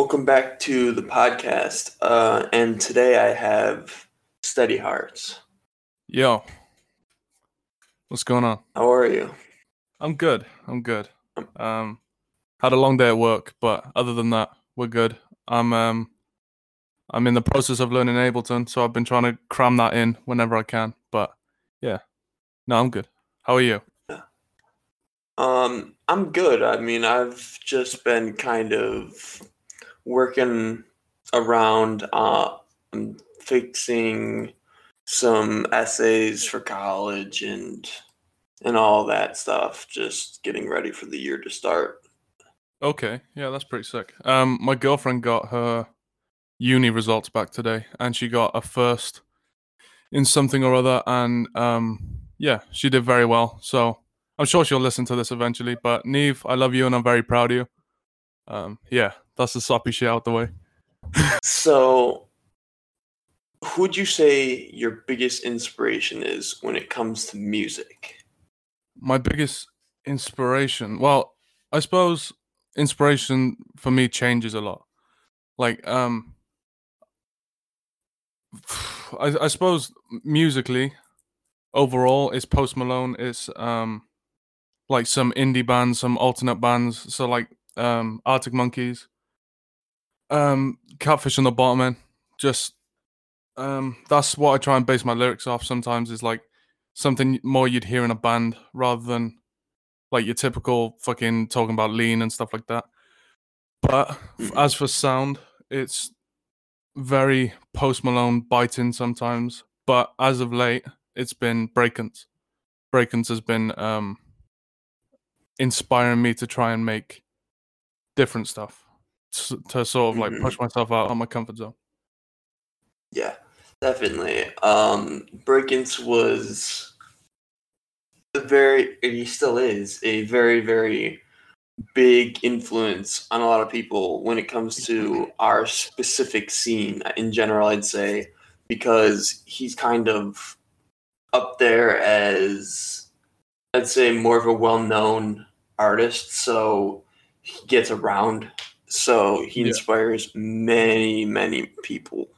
Welcome back to the podcast. Uh, and today I have Steady Hearts. Yo, what's going on? How are you? I'm good. I'm good. Um, had a long day at work, but other than that, we're good. I'm um, I'm in the process of learning Ableton, so I've been trying to cram that in whenever I can. But yeah, no, I'm good. How are you? Um, I'm good. I mean, I've just been kind of working around uh, fixing some essays for college and and all that stuff. Just getting ready for the year to start. Okay, yeah, that's pretty sick. Um, my girlfriend got her uni results back today, and she got a first in something or other, and um, yeah, she did very well. So I'm sure she'll listen to this eventually. But Neve, I love you, and I'm very proud of you. Um, yeah, that's the sloppy shit out the way. so, who would you say your biggest inspiration is when it comes to music? My biggest inspiration, well, I suppose inspiration for me changes a lot. Like, um, I, I suppose musically, overall, it's Post Malone. It's um, like some indie bands, some alternate bands. So like um, Arctic Monkeys, um, Catfish and the Bottlemen. Just um, that's what I try and base my lyrics off. Sometimes is like something more you'd hear in a band rather than like your typical fucking talking about lean and stuff like that. But Mm-hmm. as for sound, it's very Post Malone biting sometimes. But as of late, it's been Brakence. Brakence has been um, inspiring me to try and make different stuff to sort of like Mhm. push myself out of my comfort zone. Yeah, definitely. Um, Brakence was a very, and he still is a very, very big influence on a lot of people when it comes to our specific scene in general. I'd say because he's kind of up there as I'd say more of a well-known artist, so he gets around. So he Yeah. inspires many, many people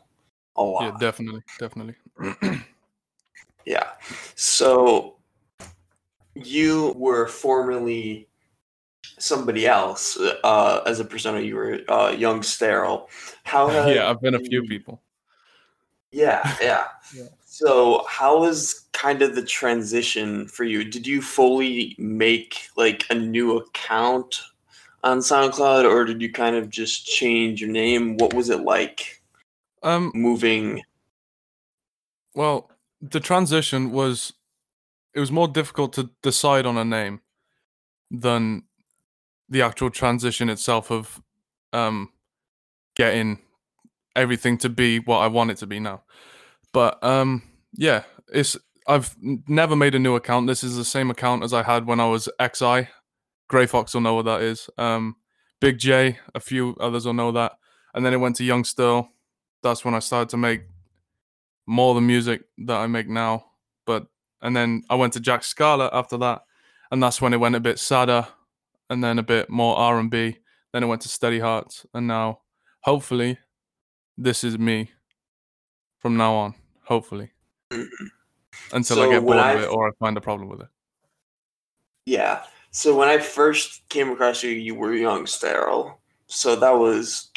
a lot. Yeah, definitely, definitely. Yeah. So you were formerly somebody else uh, as a persona. You were uh, young sterile. How? Yeah, I've been a few people. Yeah, yeah. Yeah. So how was kind of the transition for you? Did you fully make like a new account on SoundCloud, or did you kind of just change your name? What was it like Um, moving? well, the transition was it was more difficult to decide on a name than the actual transition itself of um getting everything to be what I want it to be now. But um yeah, it's I've never made a new account. This is the same account as I had when I was XI. Grey Fox will know what that is. Um Big J, a few others will know that. And then it went to Young Still. That's when I started to make more the music that I make now. But and then I went to Jack Scarlett after that, and that's when it went a bit sadder, and then a bit more R and B. Then it went to Steady Hearts, and now, hopefully, this is me from now on. Hopefully, until I get bored I- of it or I find a problem with it. Yeah. So when I first came across you, you were young sterile. So that was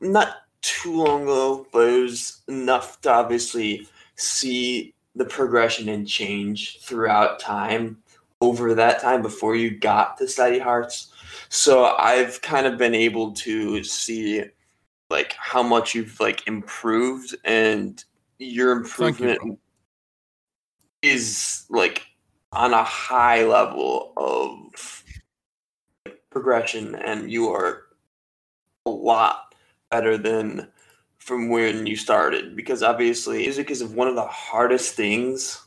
not too long ago, but it was enough to obviously see the progression and change throughout time over that time before you got to Steady Hearts. So I've kind of been able to see like how much you've like improved and your Thank you, improvement is like on a high level of progression and you are a lot better than from when you started. Because obviously music is one of the hardest things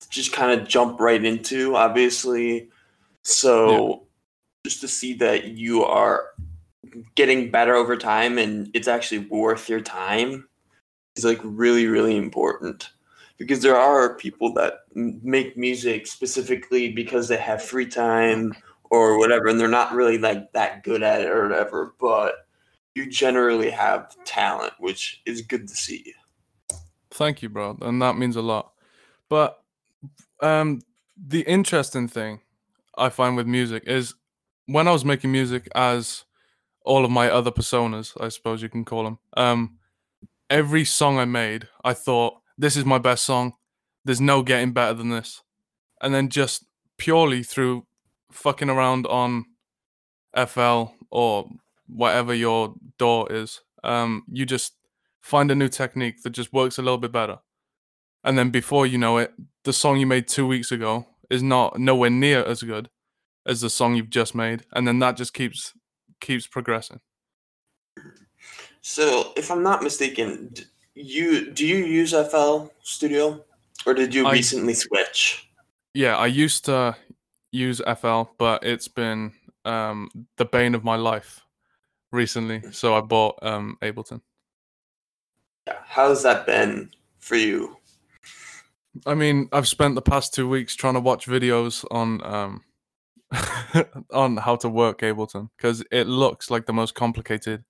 to just kind of jump right into obviously. So just to see that you are getting better over time and it's actually worth your time is like really really important because there are people that make music specifically because they have free time or whatever, and they're not really like that good at it or whatever, but you generally have talent, which is good to see. Thank you, bro, and that means a lot. But um, the interesting thing I find with music is when I was making music as all of my other personas, I suppose you can call them. Um, every song I made, I thought this is my best song. There's no getting better than this. And then just purely through fucking around on FL or whatever your DAW is, um, you just find a new technique that just works a little bit better. And then before you know it, the song you made two weeks ago is not nowhere near as good as the song you've just made, and then that just keeps keeps progressing. So, if I'm not mistaken, you do you use FL Studio, or did you I, recently switch? Yeah, I used to use FL, but it's been um, the bane of my life recently. So I bought um, Ableton. Yeah, how's that been for you? I mean, I've spent the past two weeks trying to watch videos on um, on how to work Ableton because it looks like the most complicated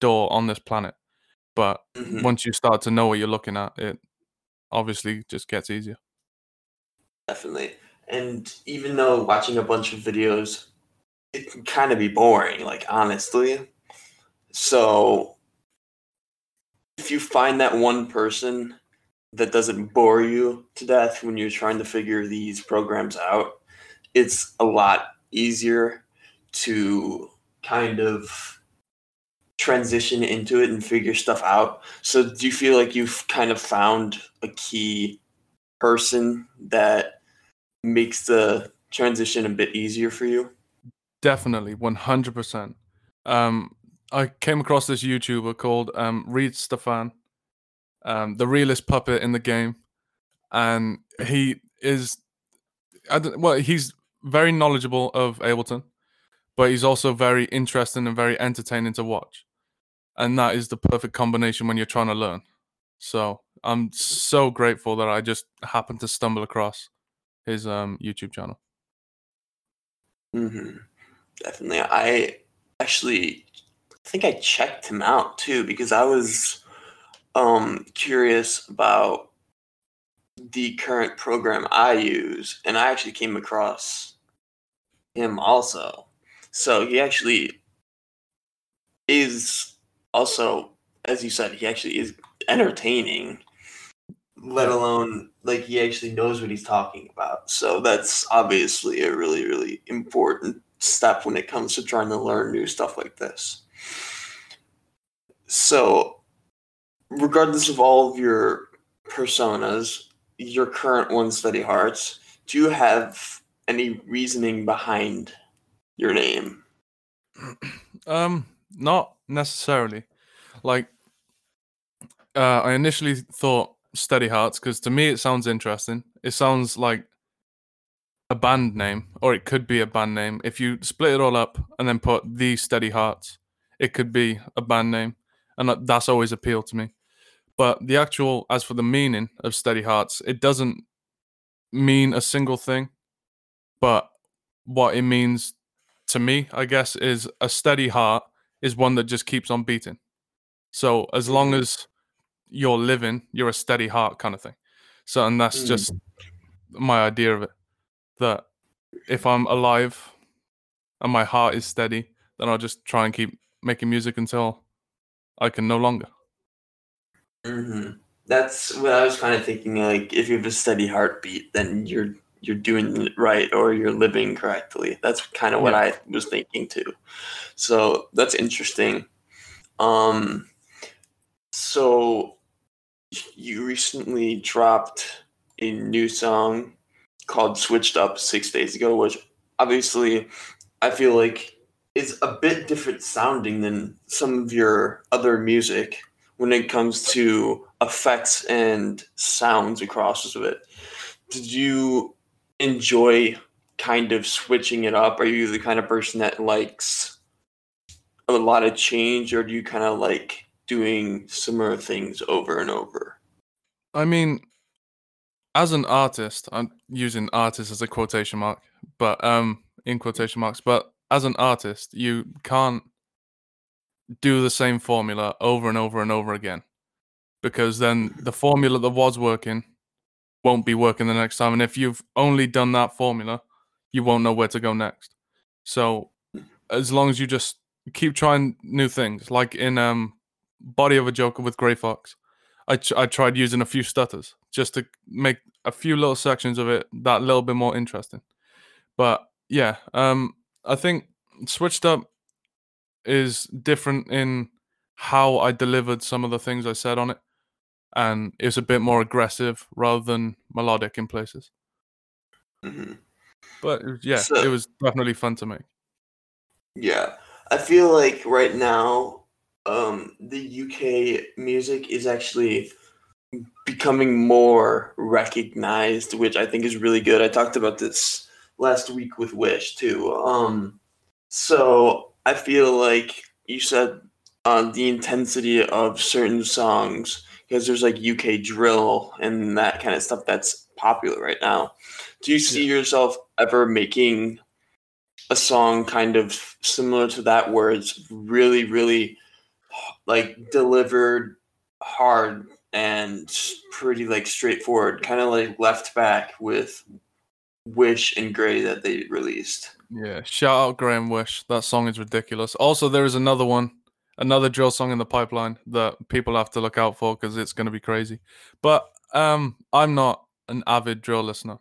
DAW on this planet. But mm-hmm. once you start to know what you're looking at, it obviously just gets easier. Definitely. And even though watching a bunch of videos, it can kind of be boring, like honestly. So if you find that one person that doesn't bore you to death when you're trying to figure these programs out, it's a lot easier to kind of transition into it and figure stuff out. So do you feel like you've kind of found a key person that makes the transition a bit easier for you? Definitely, 100%. Um, I came across this YouTuber called um, Reid Stefan, um, the realest puppet in the game. And he is, I don't, well, he's very knowledgeable of Ableton, but he's also very interesting and very entertaining to watch. And that is the perfect combination when you're trying to learn. So I'm so grateful that I just happened to stumble across his um, YouTube channel. Mm-hmm. Definitely. I actually think I checked him out too because I was um, curious about the current program I use, and I actually came across him also. So he actually is also, as you said, he actually is entertaining, let alone like he actually knows what he's talking about. So that's obviously a really, really important step when it comes to trying to learn new stuff like this. So, regardless of all of your personas, your current one, Steady Hearts, do you have any reasoning behind your name? Um, not necessarily. Like, uh, I initially thought Steady Hearts because to me it sounds interesting. It sounds like a band name, or it could be a band name. If you split it all up and then put the Steady Hearts, it could be a band name, and that's always appealed to me. But the actual, as for the meaning of Steady Hearts, it doesn't mean a single thing. But what it means to me, I guess, is a steady heart is one that just keeps on beating. So as long mm. as you're living, you're a steady heart kind of thing. So, and that's mm. just my idea of it. That if I'm alive and my heart is steady, then I'll just try and keep making music until I can no longer. Mm-hmm. That's what I was kind of thinking. Like, if you have a steady heartbeat, then you're you're doing it right or you're living correctly. That's kind of what I was thinking too. So that's interesting. Um, so you recently dropped a new song called Switched Up six days ago, which obviously I feel like is a bit different sounding than some of your other music when it comes to effects and sounds across of it. Did you enjoy kind of switching it up? Are you the kind of person that likes a lot of change, or do you kind of like doing similar things over and over? I mean, as an artist, I'm using artist as a quotation mark, but um, in quotation marks, but as an artist, you can't do the same formula over and over and over again because then the formula that was working won't be working the next time. And if you've only done that formula, you won't know where to go next. So as long as you just keep trying new things, like in um, Body of a Joker with Grey Fox, I, ch- I tried using a few stutters just to make a few little sections of it that little bit more interesting. But yeah, um, I think switched up is different in how I delivered some of the things I said on it, and it's a bit more aggressive rather than melodic in places. hmm But yeah, So- it was definitely fun to make. Yeah, I feel like right now, um, the UK music is actually becoming more recognized, which I think is really good. I talked about this last week with Wish too. Um, so I feel like you said uh, the intensity of certain songs because there's like UK drill and that kind of stuff that's popular right now. Do you see yourself ever making a song kind of similar to that where it's really really like delivered hard and pretty like straightforward kind of like left back with wish and gray that they released Yeah, shout out Graham Wish. That song is ridiculous. Also, there is another one, another drill song in the pipeline that people have to look out for because it's going to be crazy. But um, I'm not an avid drill listener,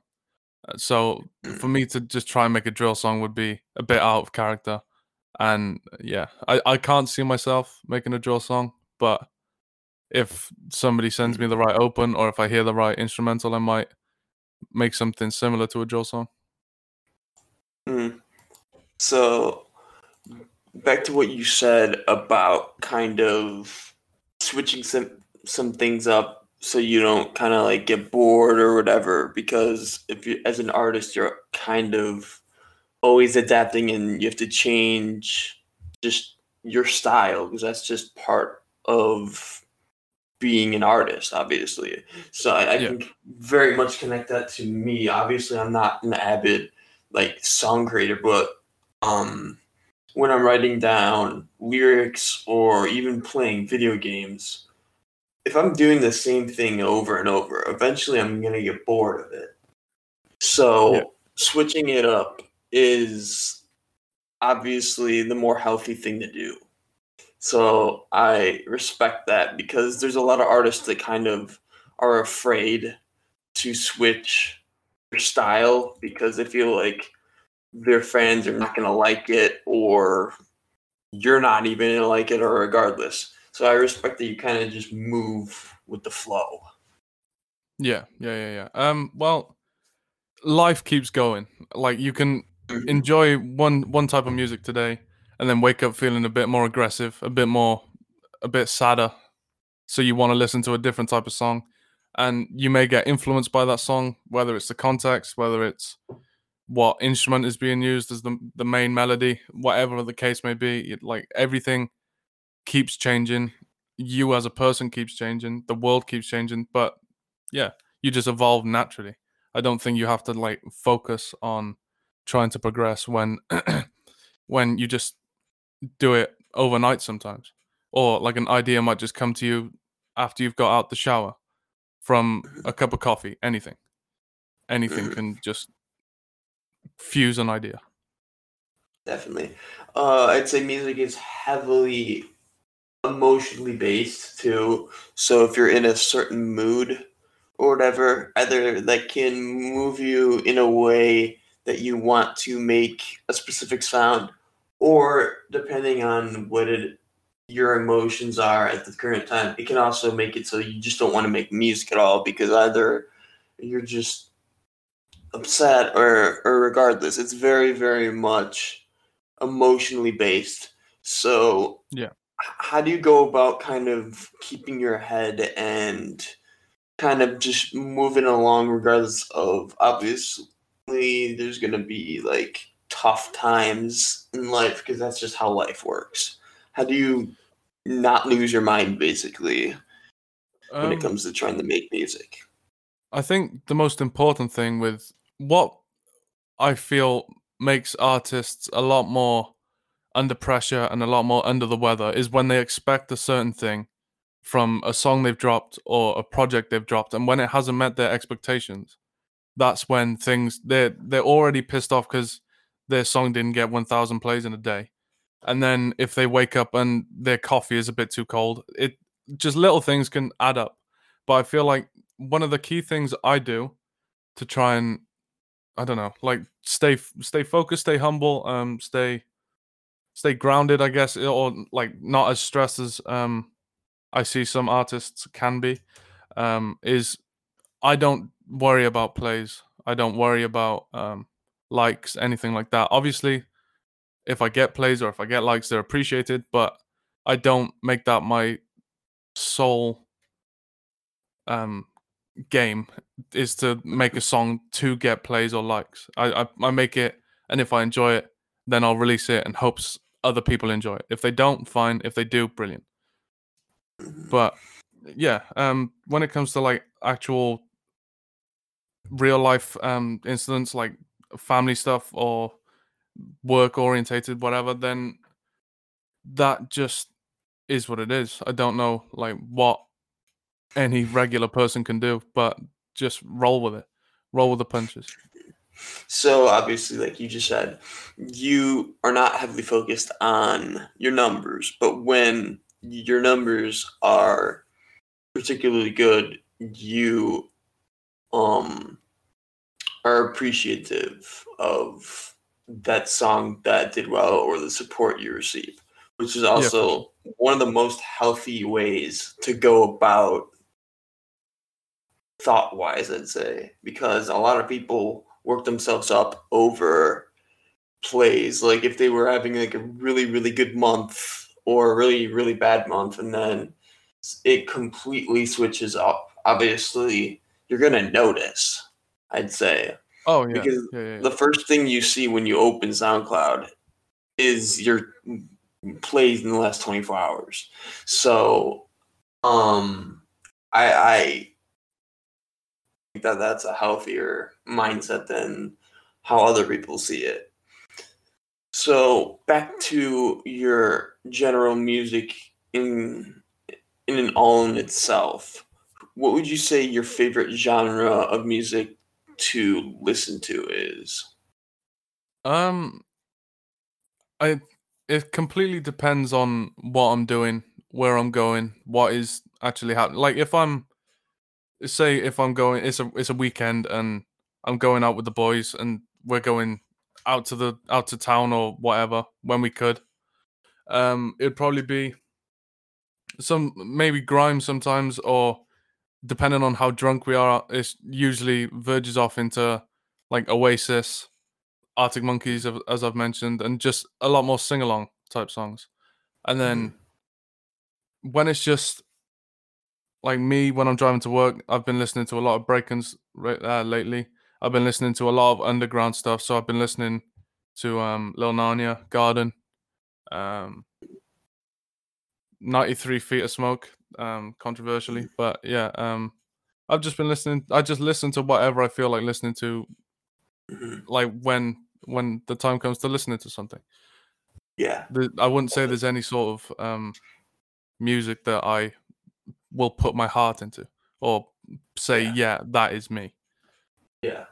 Uh, so for me to just try and make a drill song would be a bit out of character. And uh, yeah, I, I can't see myself making a drill song, but if somebody sends me the right open or if I hear the right instrumental, I might make something similar to a drill song. Mm. So, back to what you said about kind of switching some some things up so you don't kind of like get bored or whatever. Because if you, as an artist, you're kind of always adapting and you have to change just your style because that's just part of being an artist, obviously. So I, I Yeah. can very much connect that to me. Obviously, I'm not an avid like song creator, but um, when I'm writing down lyrics or even playing video games, if I'm doing the same thing over and over, eventually I'm gonna get bored of it. So Yeah. switching it up is obviously the more healthy thing to do. So I respect that because there's a lot of artists that kind of are afraid to switch their style because they feel like their fans are not going to like it or you're not even going to like it or regardless. So I respect that you kind of just move with the flow. Yeah, yeah, yeah, yeah. Um, well, life keeps going. Like you can Mhm. enjoy one one type of music today, and then wake up feeling a bit more aggressive, a bit more, a bit sadder. So you want to listen to a different type of song, and you may get influenced by that song, whether it's the context, whether it's what instrument is being used as the the main melody, whatever the case may be. It, like everything keeps changing. You as a person keeps changing. The world keeps changing. But yeah, you just evolve naturally. I don't think you have to like focus on trying to progress when when you just do it overnight sometimes. Or like an idea might just come to you after you've got out the shower from a cup of coffee, anything. Anything can just fuse an idea. Definitely. Uh, I'd say music is heavily emotionally based too. So if you're in a certain mood or whatever, either that can move you in a way that you want to make a specific sound, or depending on what it your emotions are at the current time, it can also make it so you just don't want to make music at all because either you're just upset or or regardless. It's very, very much emotionally based. So Yeah. how do you go about kind of keeping your head and kind of just moving along regardless of obviously there's going to be like tough times in life because that's just how life works. How do you not lose your mind basically when it Um, comes to trying to make music? I think the most important thing with what I feel makes artists a lot more under pressure and a lot more under the weather is when they expect a certain thing from a song they've dropped or a project they've dropped and when it hasn't met their expectations that's when things they're they're already pissed off because their song didn't get 1000 plays in a day. And then if they wake up and their coffee is a bit too cold it just little things can add up. But i feel like one of the key things i do to try and i don't know like stay stay focused stay humble um stay stay grounded i guess or like not as stressed as um i see some artists can be um is i don't worry about plays. I don't worry about um likes anything like that. Obviously if i get plays or if i get likes they're appreciated but i don't make that my sole um game is to make a song to get plays or likes. I i, I make it and if i enjoy it then i'll release it and hopes other people enjoy it. If they don't fine. If they do brilliant. But yeah um when it comes to like actual real life um incidents like family stuff or work orientated whatever then that just is what it is. I don't know like what any regular person can do but just roll with it. Roll with the punches. So obviously, like you just said, you are not heavily focused on your numbers, but when your numbers are particularly good, you um are appreciative of that song that did well or the support you receive, which is yeah also sure. one of the most healthy ways to go about thought wise, I'd say, because a lot of people work themselves up over plays. Like if they were having like a really, really good month or a really, really bad month, and then it completely switches up, obviously you're gonna notice, I'd say. oh yeah Because yeah yeah, yeah. the first thing you see when you open SoundCloud is your plays in the last 24 hours. So um I I that that's a healthier mindset than how other people see it. So back to your general music in in an all in itself. What would you say your favorite genre of music to listen to is? um i it completely depends on what i'm doing where i'm going what is actually happening like if i'm say if i'm going it's a it's a weekend and i'm going out with the boys and we're going out to the out to town or whatever when we could um it'd probably be some maybe grime sometimes or depending on how drunk we are it's usually verges off into like oasis arctic monkeys as i've mentioned and just a lot more sing-along type songs and then Mhm. when it's just like me when i'm driving to work i've been listening to a lot of brakence right uh, lately i've been listening to a lot of underground stuff so i've been listening to um lil Narnia, garden um 93 feet of smoke um controversially but yeah um i've just been listening i just listen to whatever i feel like listening to Mhm. like when when the time comes to listening to something Yeah. i wouldn't say there's any sort of um music that i will put my heart into or say Yeah. yeah that is me Yeah.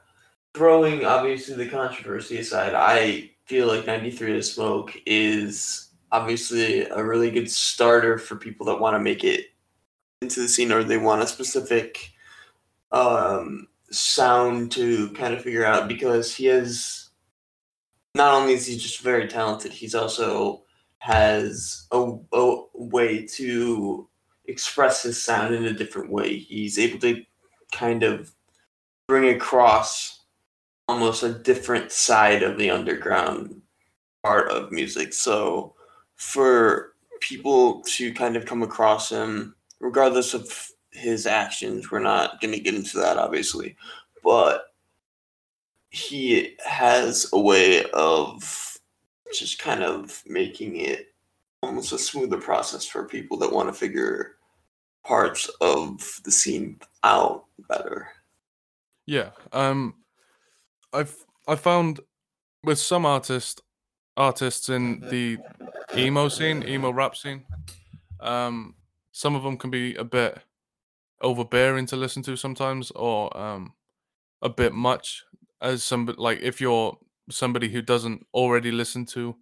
Throwing obviously the controversy aside, I feel like 93 to Smoke is obviously a really good starter for people that want to make it into the scene or they want a specific um, sound to kind of figure out because he has not only is he just very talented, he's also has a, a way to express his sound in a different way. He's able to kind of bring across almost a different side of the underground part of music. So for people to kind of come across him, regardless of his actions, we're not going to get into that obviously, but he has a way of just kind of making it almost a smoother process for people that want to figure parts of the scene out better. yeah um i've i found with some artists artists in the emo scene, emo rap scene, um, some of them can be a bit overbearing to listen to sometimes, or um, a bit much. As some like if you're somebody who doesn't already listen to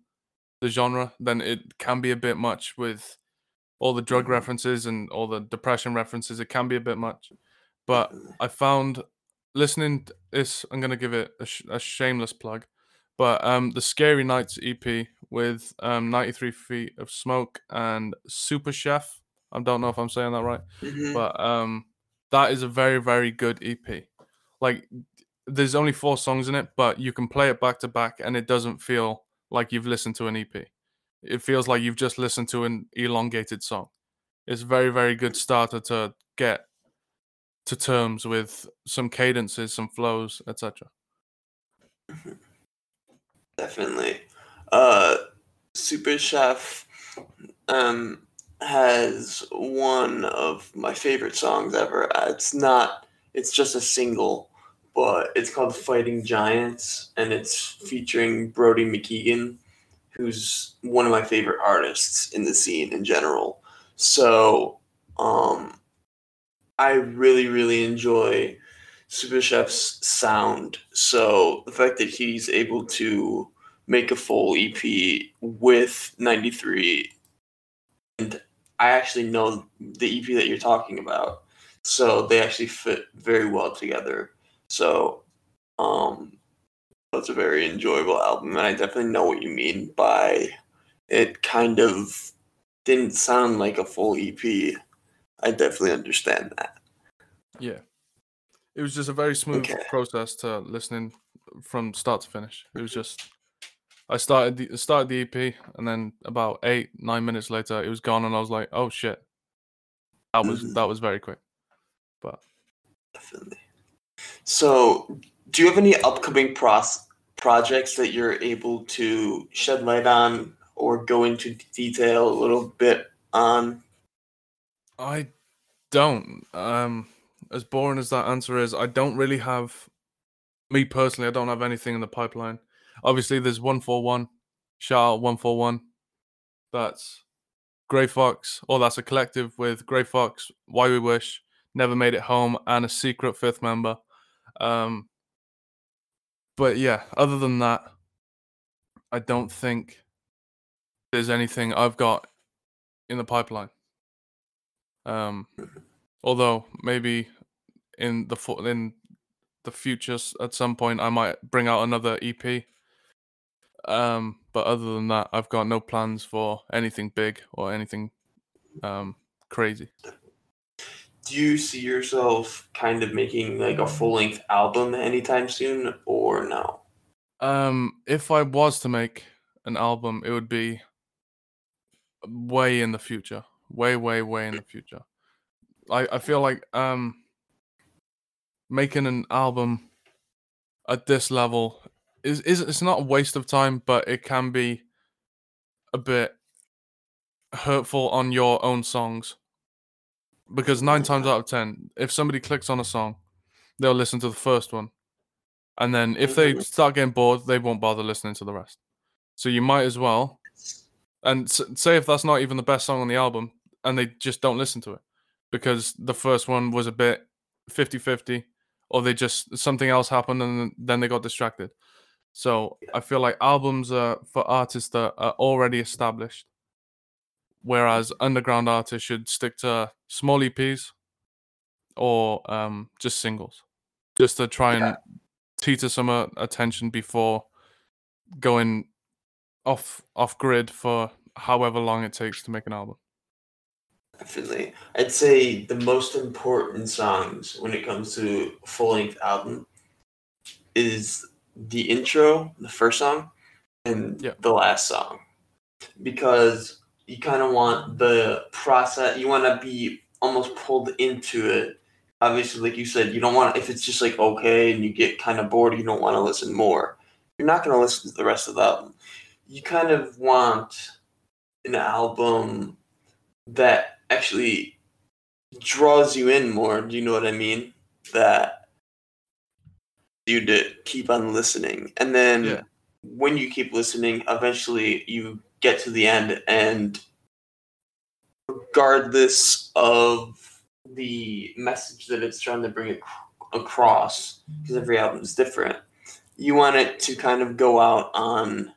the genre, then it can be a bit much with all the drug references and all the depression references. It can be a bit much, but I found listening to this. I'm gonna give it a, sh- a shameless plug, but um, the Scary Nights EP with um 93 Feet of Smoke and Super Chef. I don't know if I'm saying that right, Mhm. but um, that is a very very good EP. Like, there's only four songs in it, but you can play it back to back, and it doesn't feel like you've listened to an EP. It feels like you've just listened to an elongated song. It's a very very good starter to get to terms with some cadences, some flows, etc. Definitely. Uh, Super Chef um, has one of my favorite songs ever. It's not, it's just a single, but it's called Fighting Giants, and it's featuring Brody McKeegan, who's one of my favorite artists in the scene in general. So, um, I really, really enjoy Super Chef's sound. So the fact that he's able to make a full EP with 93, and I actually know the EP that you're talking about. So they actually fit very well together. So um that's a very enjoyable album and I definitely know what you mean by it kind of didn't sound like a full EP. I definitely understand that. Yeah. It was just a very smooth Okay. process to listening from start to finish. It was just I started the started the EP and then about eight, nine minutes later it was gone and I was like, oh shit. That was Mhm. that was very quick. But Definitely. So, do you have any upcoming pros- projects that you're able to shed light on or go into detail a little bit on? I don't. Um as boring as that answer is, I don't really have me personally, I don't have anything in the pipeline. Obviously there's one four one. Shout out one four one. That's Grey Fox, or that's a collective with Grey Fox, Why We Wish, Never Made It Home, and a secret fifth member. Um, but yeah, other than that, I don't think there's anything I've got in the pipeline. Um, although maybe in the fu- in the future at some point I might bring out another EP. Um, but other than that, I've got no plans for anything big or anything um crazy. Do you see yourself kind of making like a full length album anytime soon or no? Um, if I was to make an album, it would be way in the future, way, way, way in the future. I I feel like um making an album at this level is is it's not a waste of time, but it can be a bit hurtful on your own songs because nine times out of ten, if somebody clicks on a song, they'll listen to the first one, and then if they Mhm. start getting bored, they won't bother listening to the rest. So you might as well and say if that's not even the best song on the album and they just don't listen to it because the first one was a bit 50-50 or they just something else happened and then they got distracted so i feel like albums are for artists that are already established whereas underground artists should stick to small eps or um, just singles just to try and Yeah. teeter some uh, attention before going off off grid for however long it takes to make an album. Definitely. I'd say the most important songs when it comes to full length album is the intro, the first song, and Yeah. the last song. Because you kind of want the process, you want to be almost pulled into it. Obviously, like you said, you don't want if it's just like okay and you get kind of bored, you don't want to listen more. You're not going to listen to the rest of the album. You kind of want an album that actually draws you in more. Do you know what I mean? That you to keep on listening, and then Yeah. when you keep listening, eventually you get to the end, and regardless of the message that it's trying to bring ac- across, because every album is different, you want it to kind of go out on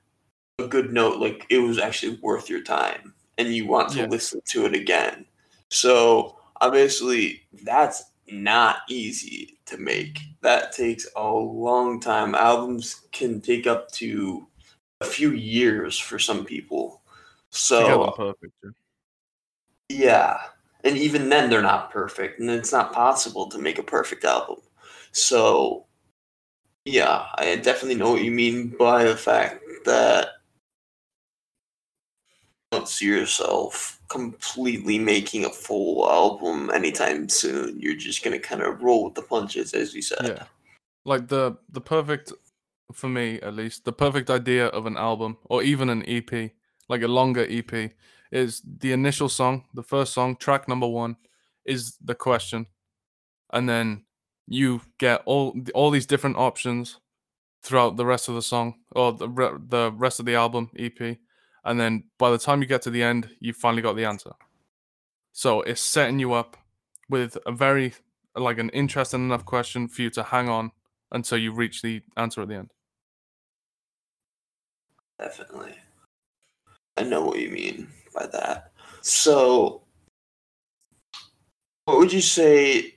a good note, like it was actually worth your time, and you want to Yeah. listen to it again. So obviously, that's not easy to make. That takes a long time. Albums can take up to a few years for some people. To get them So perfect. yeah. yeah, and even then they're not perfect, and it's not possible to make a perfect album. So yeah, I definitely know what you mean by the fact that don't see yourself completely making a full album anytime soon. You're just gonna kind of roll with the punches, as you said. Yeah. Like the the perfect for me at least, the perfect idea of an album or even an EP, like a longer EP, is the initial song, the first song, track number 1 is the question. And then you get all all these different options throughout the rest of the song or the re- the rest of the album EP. And then by the time you get to the end, you finally got the answer. So it's setting you up with a very like an interesting enough question for you to hang on until you reach the answer at the end. Definitely. I know what you mean by that. So, what would you say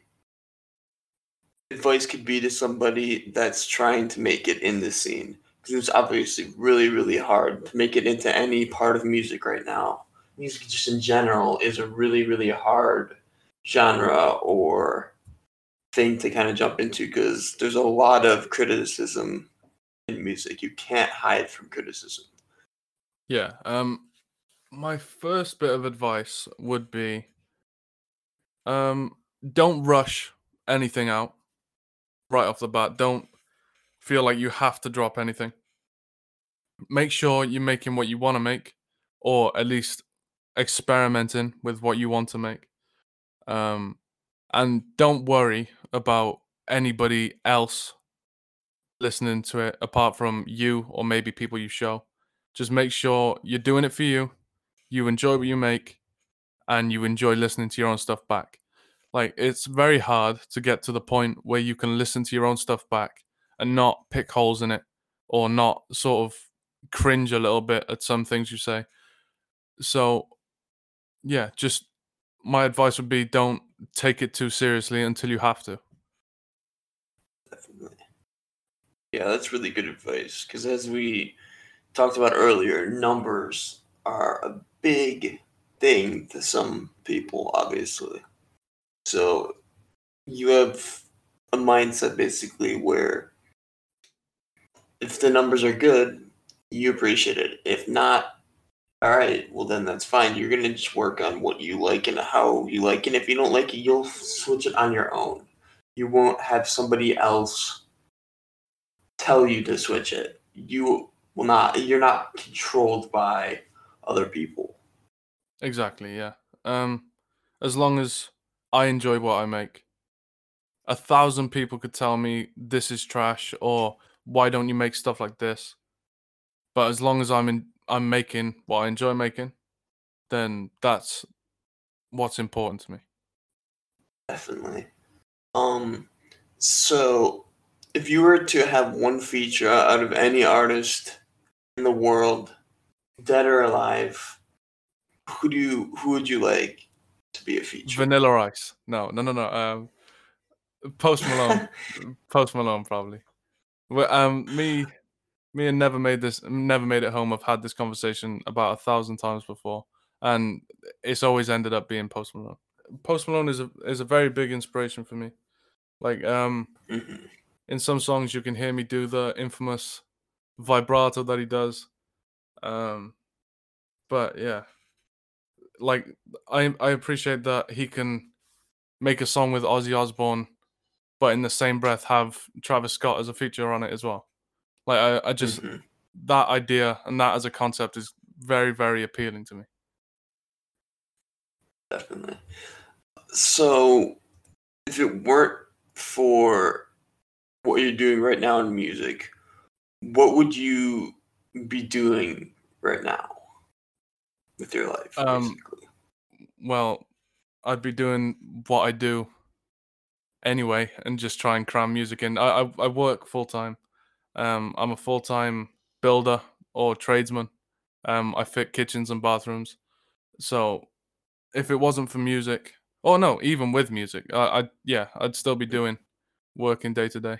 advice could be to somebody that's trying to make it in the scene? Because it's obviously really, really hard to make it into any part of music right now. Music, just in general, is a really, really hard genre or thing to kind of jump into because there's a lot of criticism in music. You can't hide from criticism. Yeah. Um my first bit of advice would be um don't rush anything out right off the bat. Don't feel like you have to drop anything. Make sure you're making what you want to make or at least experimenting with what you want to make. Um and don't worry about anybody else listening to it apart from you or maybe people you show. Just make sure you're doing it for you, you enjoy what you make, and you enjoy listening to your own stuff back. Like it's very hard to get to the point where you can listen to your own stuff back and not pick holes in it or not sort of cringe a little bit at some things you say. So yeah, just my advice would be don't take it too seriously until you have to. Definitely. Yeah, that's really good advice. Because as we talked about earlier, numbers are a big thing to some people, obviously. So you have a mindset basically where if the numbers are good, you appreciate it. If not, all right, well then that's fine. You're gonna just work on what you like and how you like, and if you don't like it, you'll switch it on your own. You won't have somebody else tell you to switch it. You will not. You're not controlled by other people. Exactly, yeah. Um as long as I enjoy what I make. A thousand people could tell me this is trash or why don't you make stuff like this? But as long as I'm in I'm making what I enjoy making, then that's what's important to me. Definitely. Um. So, if you were to have one feature out of any artist in the world, dead or alive, who do you who would you like to be a feature? Vanilla Ice. No, no, no, no. Um, Post Malone. Post Malone, probably. Well, um, me, me, and never made this. Never made it home. I've had this conversation about a thousand times before, and it's always ended up being Post Malone. Post Malone is a is a very big inspiration for me. Like, um, in some songs you can hear me do the infamous vibrato that he does. Um, but yeah, like I I appreciate that he can make a song with Ozzy Osbourne, but in the same breath have Travis Scott as a feature on it as well. Like I, I just Mhm. that idea and that as a concept is very very appealing to me. Definitely. So, if it weren't for what you're doing right now in music, what would you be doing right now with your life? Um, basically? Well, I'd be doing what I do anyway, and just try and cram music in. I I, I work full time. Um, I'm a full time builder or tradesman. Um, I fit kitchens and bathrooms. So, if it wasn't for music, oh no, even with music, I, I yeah, I'd still be doing working day to day,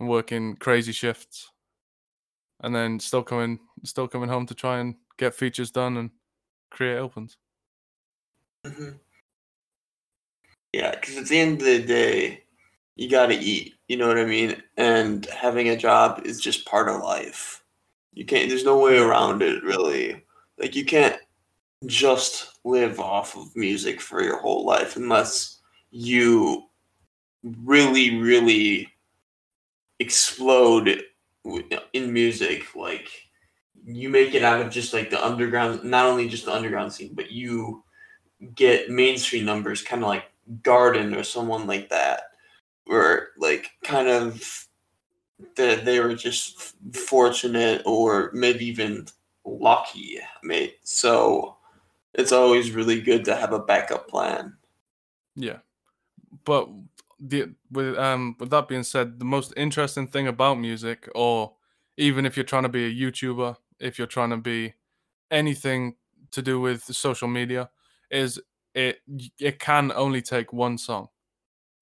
working crazy shifts, and then still coming still coming home to try and get features done and create opens. hmm Yeah, because at the end of the day, you got to eat. You know what I mean? And having a job is just part of life. You can't. There's no way around it, really. Like you can't just live off of music for your whole life unless you really, really explode in music. Like you make it out of just like the underground, not only just the underground scene, but you get mainstream numbers, kind of like Garden or someone like that, where like kind of that they were just fortunate or maybe even lucky, mate. So it's always really good to have a backup plan. Yeah, but the with um with that being said, the most interesting thing about music, or even if you're trying to be a YouTuber, if you're trying to be anything to do with social media, is it it can only take one song,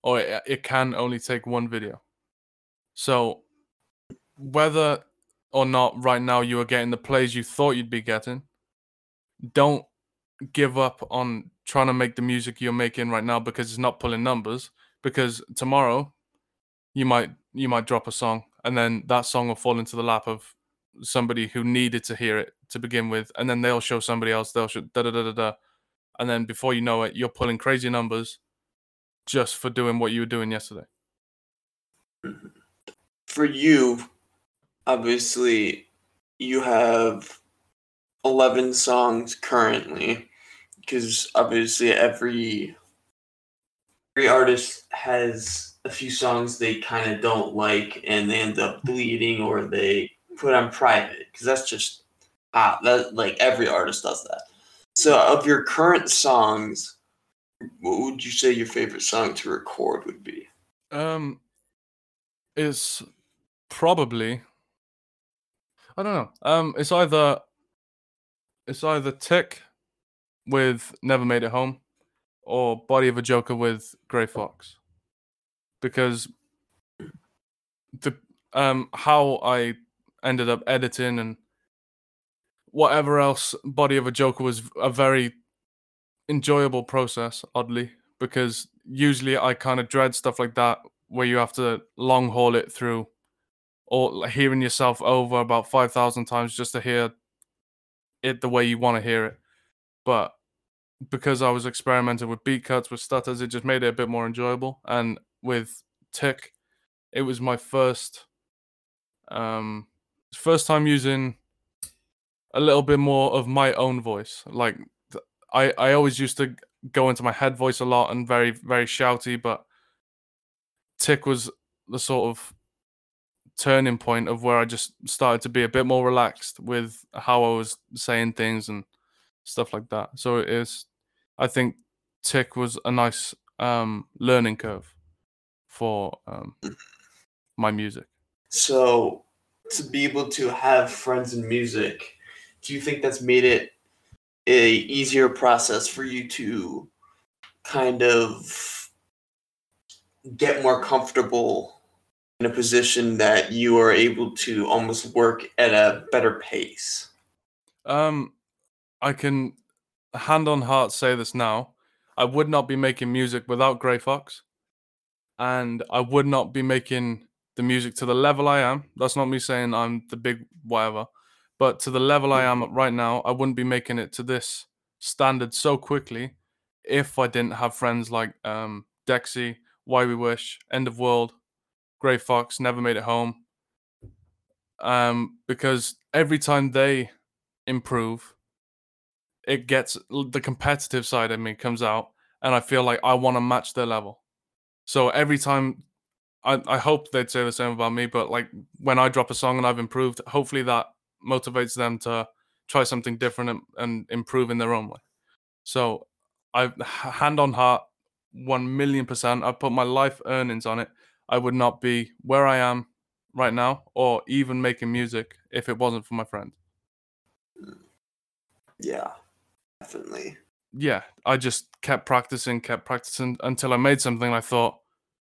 or it, uh, it can only take one video. So whether or not right now you are getting the plays you thought you'd be getting, don't give up on trying to make the music you're making right now because it's not pulling numbers because tomorrow you might you might drop a song and then that song will fall into the lap of somebody who needed to hear it to begin with and then they'll show somebody else they'll show da da da da da and then before you know it you're pulling crazy numbers just for doing what you were doing yesterday. For you, obviously, you have 11 songs currently because obviously every every artist has a few songs they kind of don't like and they end up deleting or they put on private because that's just ah that like every artist does that. So of your current songs what would you say your favorite song to record would be? Um it's probably i don't know. Um it's either it's either tick with never made it home or body of a joker with Grey Fox. Because the um how i ended up editing and whatever else body of a joker was a very enjoyable process oddly because usually i kind of dread stuff like that where you have to long haul it through or hearing yourself over about 5000 times just to hear it the way you want to hear it. But because i was experimenting with beat cuts with stutters it just made it a bit more enjoyable. And with tick it was my first um first time using a little bit more of my own voice. Like i i always used to go into my head voice a lot and very very shouty but tick was the sort of turning point of where i just started to be a bit more relaxed with how i was saying things and stuff like that. So it is i think tick was a nice um learning curve for um my music. So, to be able to have friends in music, do you think that's made it a easier process for you to kind of get more comfortable in a position that you are able to almost work at a better pace? Um, I can hand on heart say this now. I would not be making music without Grey Fox, and I would not be making the music to the level I am. That's not me saying I'm the big whatever, but to the level I am at right now, I wouldn't be making it to this standard so quickly if I didn't have friends like um, Dexy, Why We Wish, End of World, Grey Fox, Never Made It Home. Um, because every time they improve, it gets the competitive side of me comes out, and I feel like I want to match their level. So every time I, I hope they'd say the same about me, but like when I drop a song and I've improved, hopefully that motivates them to try something different and, and improve in their own way. So I hand on heart, one million percent. I put my life earnings on it. I would not be where I am right now, or even making music if it wasn't for my friend. Yeah, definitely. Yeah, I just kept practicing, kept practicing until I made something. I thought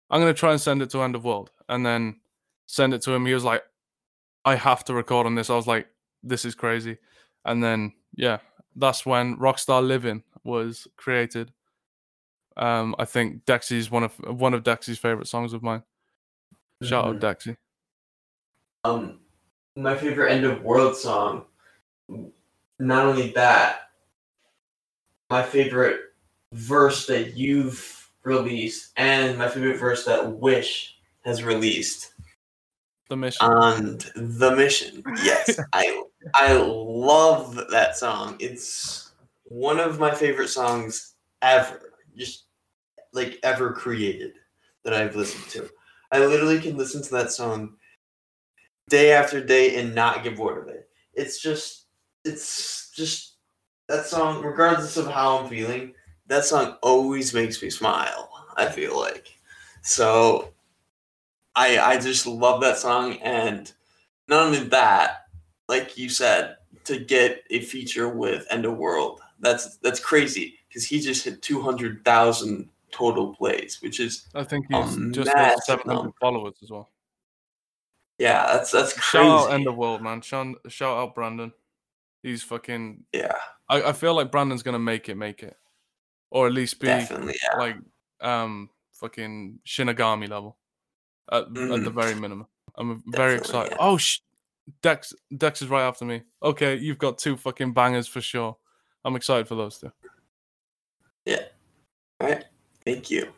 I'm gonna try and send it to End of World, and then send it to him. He was like, "I have to record on this." I was like, "This is crazy," and then yeah, that's when Rockstar Living was created. Um, I think Dexy's one of one of Dexy's favorite songs of mine. Shout Mhm. out Dexy. Um, my favorite end of world song. Not only that, my favorite verse that you've released, and my favorite verse that Wish has released The mission. And the mission. Yes, I I love that song. It's one of my favorite songs ever. Just like ever created that I've listened to. I literally can listen to that song day after day and not get bored of it. It's just it's just that song regardless of how I'm feeling, that song always makes me smile, I feel like. So I I just love that song and not only that, like you said, to get a feature with End of World, that's that's crazy because he just hit two hundred thousand total plays, which is I think he's just over 700 followers as well. yeah, that's that's Shout out crazy. End of World, man. Shout, shout out Brandon. He's fucking. yeah, I, I feel like Brandon's gonna make it, make it, or at least be. Yeah, like um fucking Shinigami level at, at the Mhm. very minimum. I'm very Definitely, excited. yeah. Oh, sh- Dex Dex is right after me. Okay, you've got two fucking bangers for sure. I'm excited for those two. Yeah. All right. Thank you.